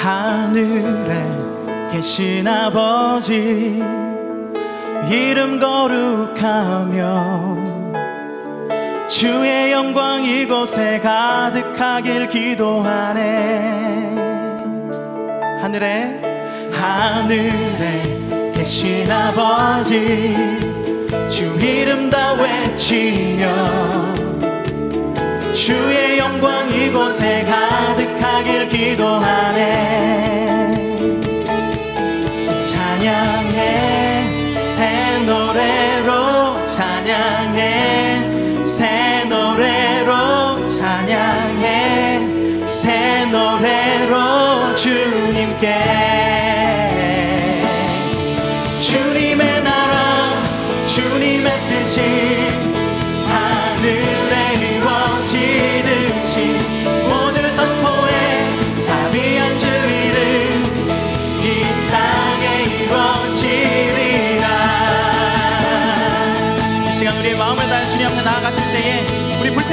하늘에 계신 아버지 이름 거룩하며 주의 영광 이곳에 가득하길 기도하네. 하늘에 하늘에 계신 아버지 주 이름 다 외치며 주의 영광 이곳에 가득 하길 기도하네. 찬양해. 새 노래로 찬양해. 새 노래로 찬양해. 새 노래로 주님께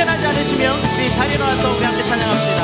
하지 않으시면 우리 자리로 와서 우리 함께 찬양합시다.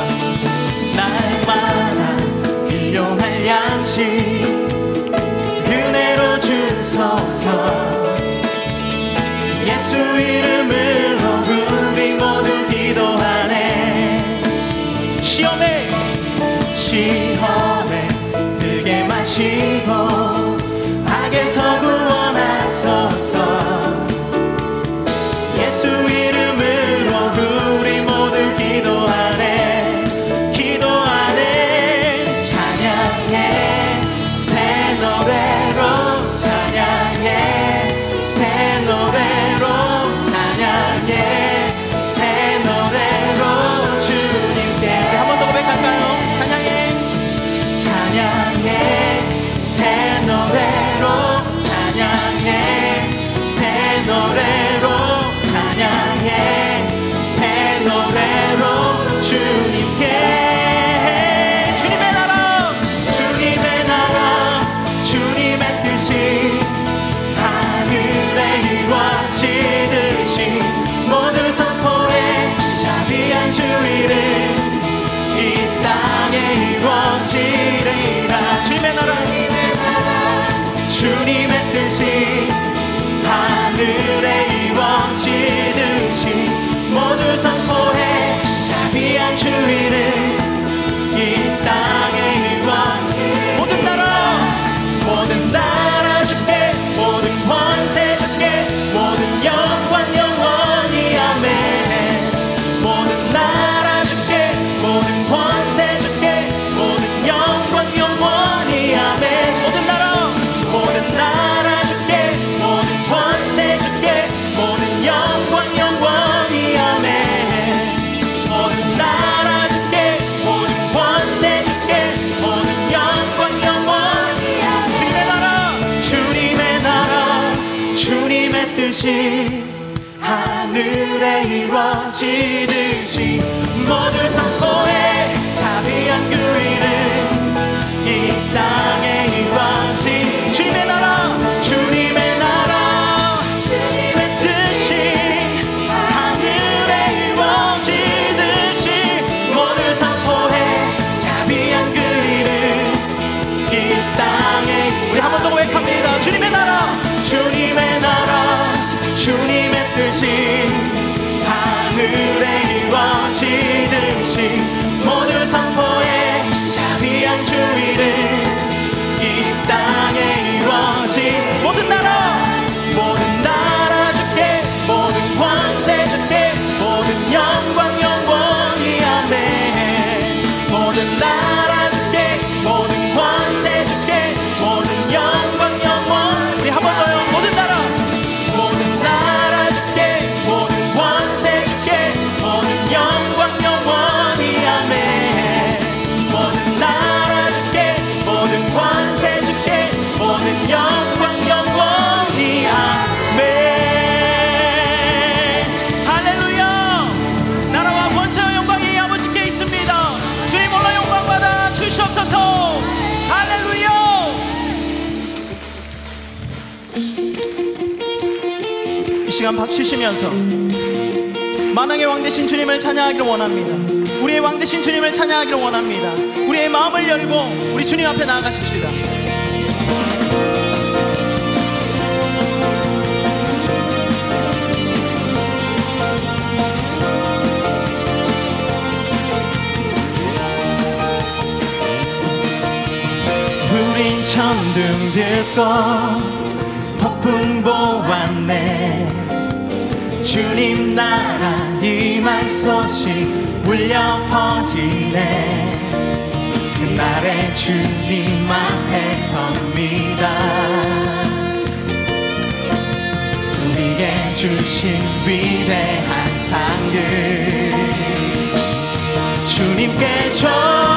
넘치듯이 모두 선포해. 시간 박치시면서 만왕의 왕 대신 주님을 찬양하기를 원합니다. 우리의 왕 대신 주님을 찬양하기를 원합니다. 우리의 마음을 열고 우리 주님 앞에 나아가십시다. 우린 천둥 들고 폭풍 보았네 주님 나라 임할 소식 울려 퍼지네. 그날의 주님 앞에 섭니다. 우리에게 주신 위대한 상들 주님께 존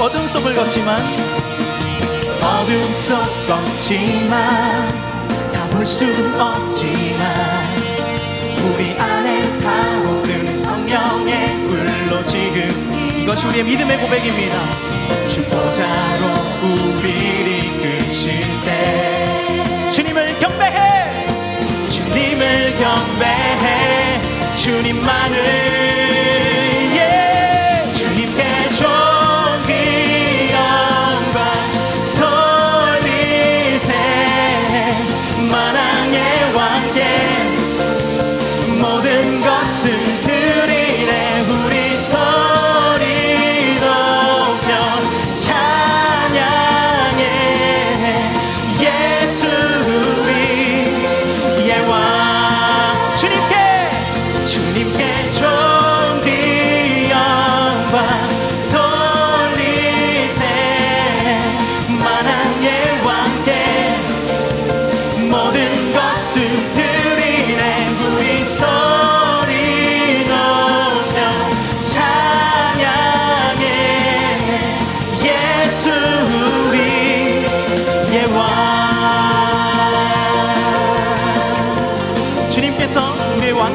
어둠 속을 걷지만 어둠 속 걷지만 다 볼 수 없지만 우리 안에 타오르는 성령의 불로 지금 이것이 우리의 믿음의 고백입니다. 주보자로 우리를 이끄실 때 주님을 경배해! 주님을 경배해! 주님만을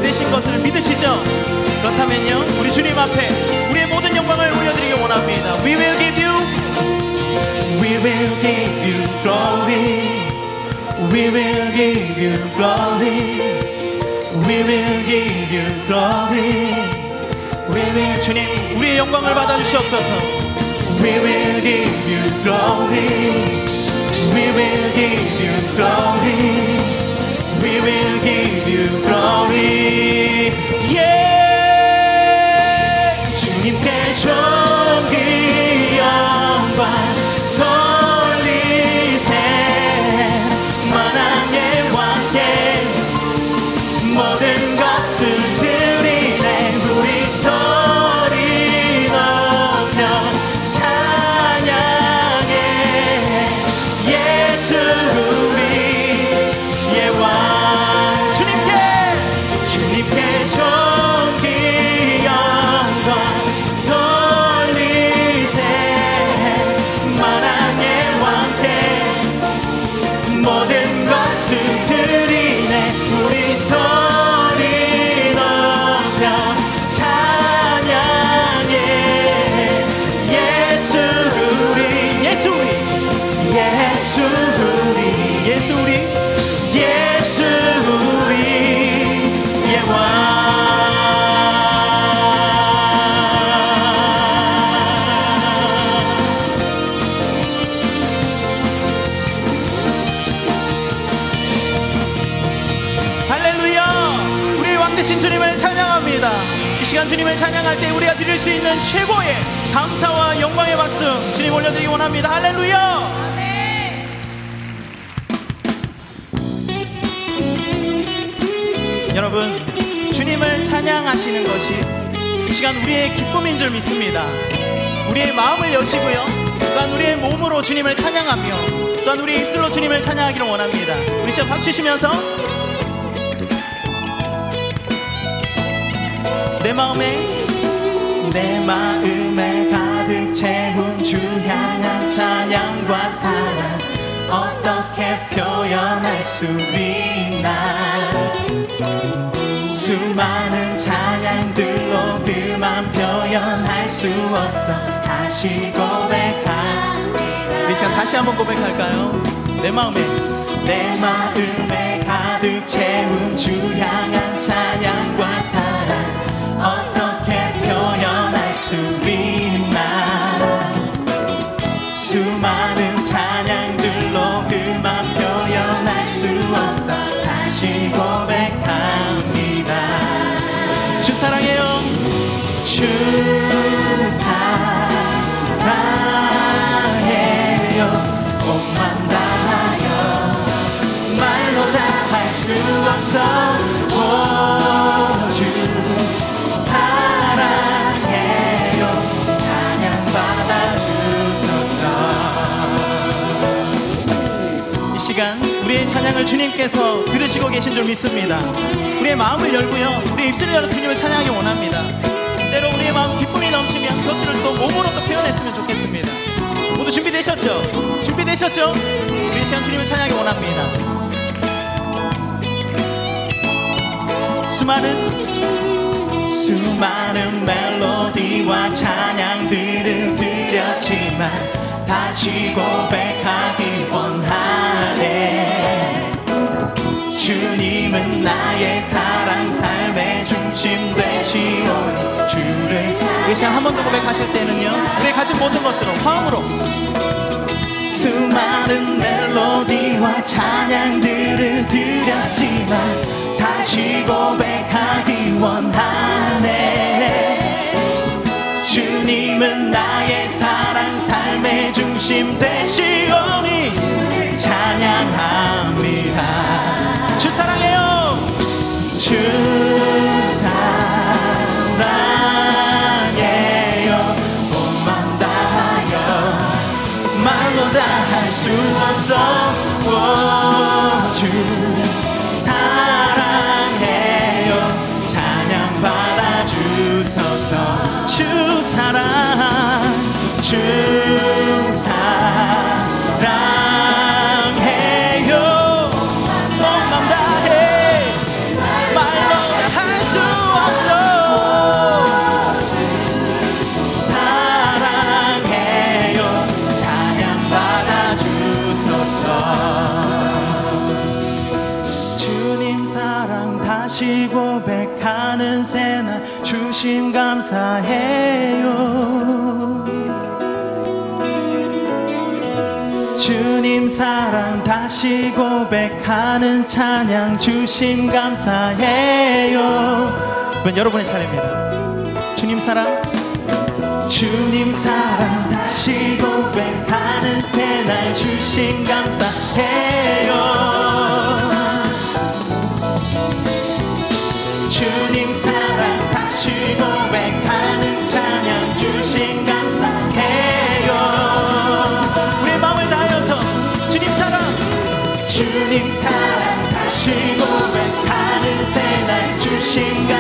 되신 것을 믿으시죠? 그렇다면요 우리 주님 앞에 우리의 모든 영광을 올려드리기 원합니다 We will give you We will give you glory We will give you glory. We will give you glory. We will 주님 우리의 영광을 받아 주시옵소서. We will give you glory. We will give you glory. We will give you glory. Yeah. 찬양할 때 우리가 드릴 수 있는 최고의 감사와 영광의 박수 주님 올려드리기 원합니다. 할렐루야! 여러분, 주님을 찬양하시는 것이 이 시간 우리의 기쁨인 줄 믿습니다. 우리의 마음을 여시고요. 또한 우리의 몸으로 주님을 찬양하며 또한 우리의 입술로 주님을 찬양하기를 원합니다. 우리 시간 박치시면서 내 마음에 내 마음에 가득 채운 주 향한 찬양과 사랑. 어떻게 표현할 수 있나? 수많은 찬양들로 그만 표현할 수 없어. 다시 고백합니다. 이 시간 다시 한번 고백할까요? 내 마음에. 내 마음에 가득 채운 주 향한 우리의 찬양을 주님께서 들으시고 계신 줄 믿습니다. 우리의 마음을 열고요. 우리의 입술을 열어 주님을 찬양하기 원합니다. 때로 우리의 마음 기쁨이 넘치면 그것들을 또 몸으로 또 표현했으면 좋겠습니다. 모두 준비되셨죠? 준비되셨죠? 우리 이 시간 주님을 찬양하기 원합니다. 수많은 수많은 멜로디와 찬양들을 드렸지만 다시 고백하기 원하네 주님은 나의 사랑 삶의 중심 되시오. 주를 이 시간 한 번 더 고백하실 때는요 우리 가진 모든 것으로 화음으로. 수많은 멜로디와 찬양들을 드렸지만 다시 고백하기 원하네. 주님은 나의 사랑 삶의 중심 되시오니 찬양합니다. 주 사랑해요. 주 사랑 주님 사랑 다시 고백하는 찬양 주심 감사해요. 이번 여러분의 차례입니다. 주님 사랑. 주님 사랑 다시 고백하는 새날 주신 감사해요 주님 사랑 다시 고백하는 새날 주신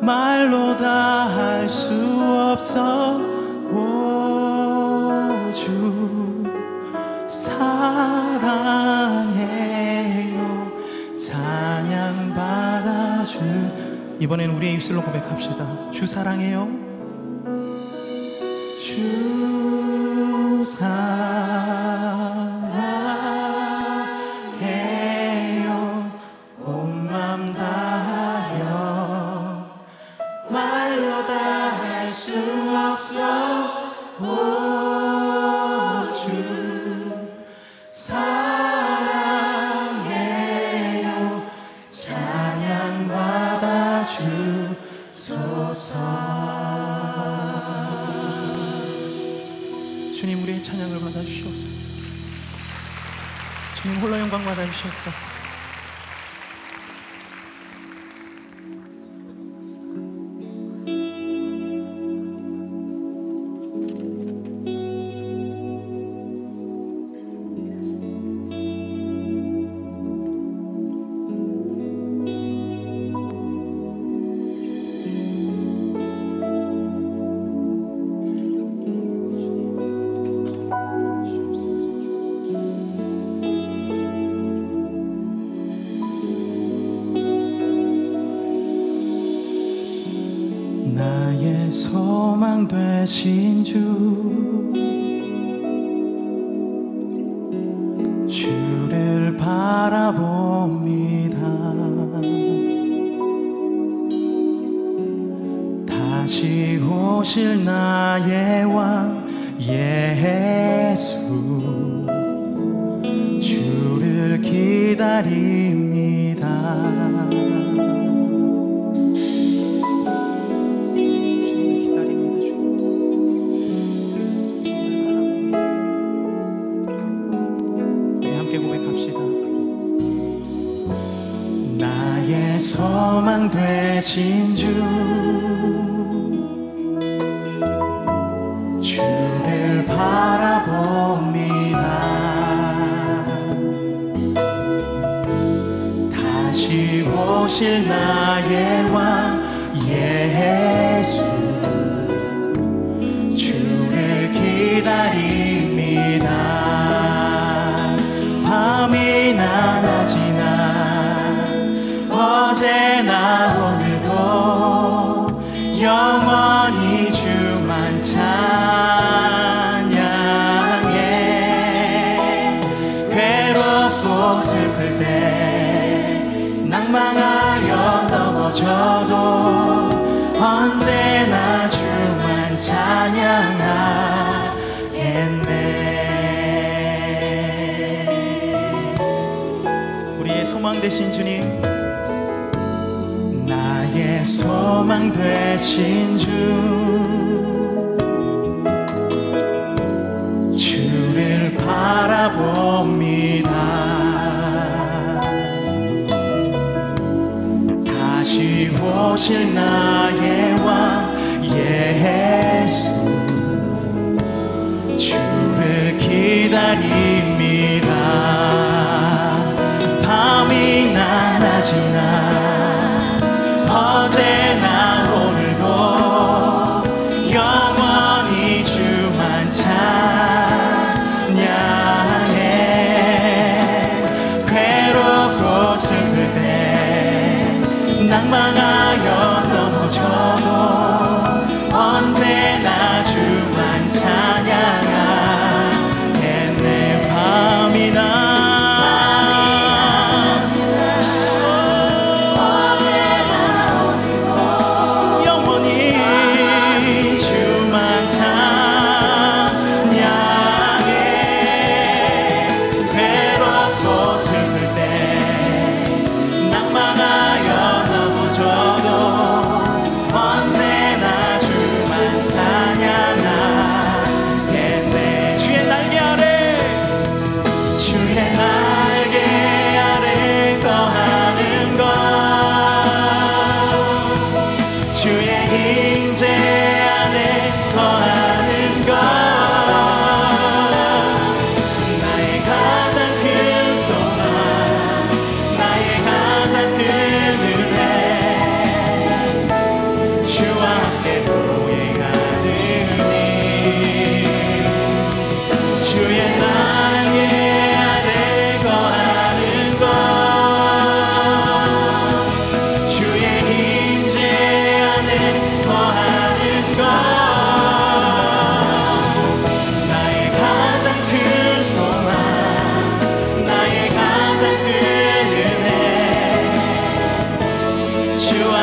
말로 다 할 수 없어. 오주 사랑해요. 찬양 받아준. 이번엔 우리의 입술로 고백합시다. 주 사랑해요. 주 사랑 주시옵소서. 주님 홀로 영광 받아 주시옵소서. 소망 되신 주. 소망되신 주. 주를 바라봅니다. 다시 오실 나의 왕. 소망 되신 주. 주를 바라봅니다. 다시 오실 나의 왕 예수. 주를 기다리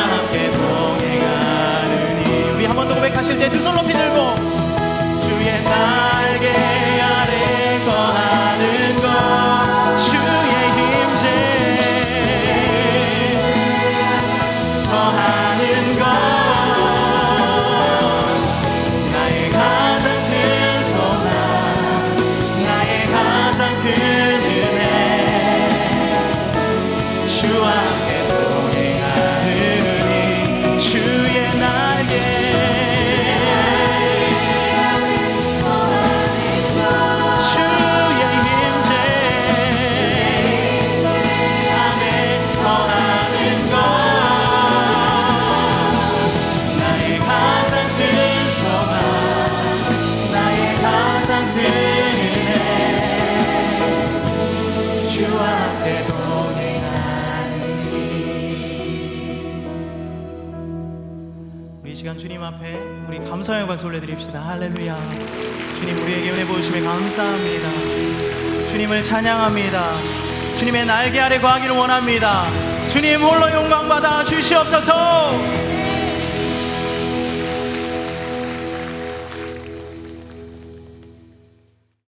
함께 동행하느니 우리 한 번 더 고백하실 때 두 손 높이 들고 주의 날개 앞에 우리 감사의 박수 올려드립시다. 할렐루야. 주님 우리에게 은혜 부으심에 감사합니다. 주님을 찬양합니다. 주님의 날개 아래 거하기를 원합니다. 주님 홀로 영광 받아 주시옵소서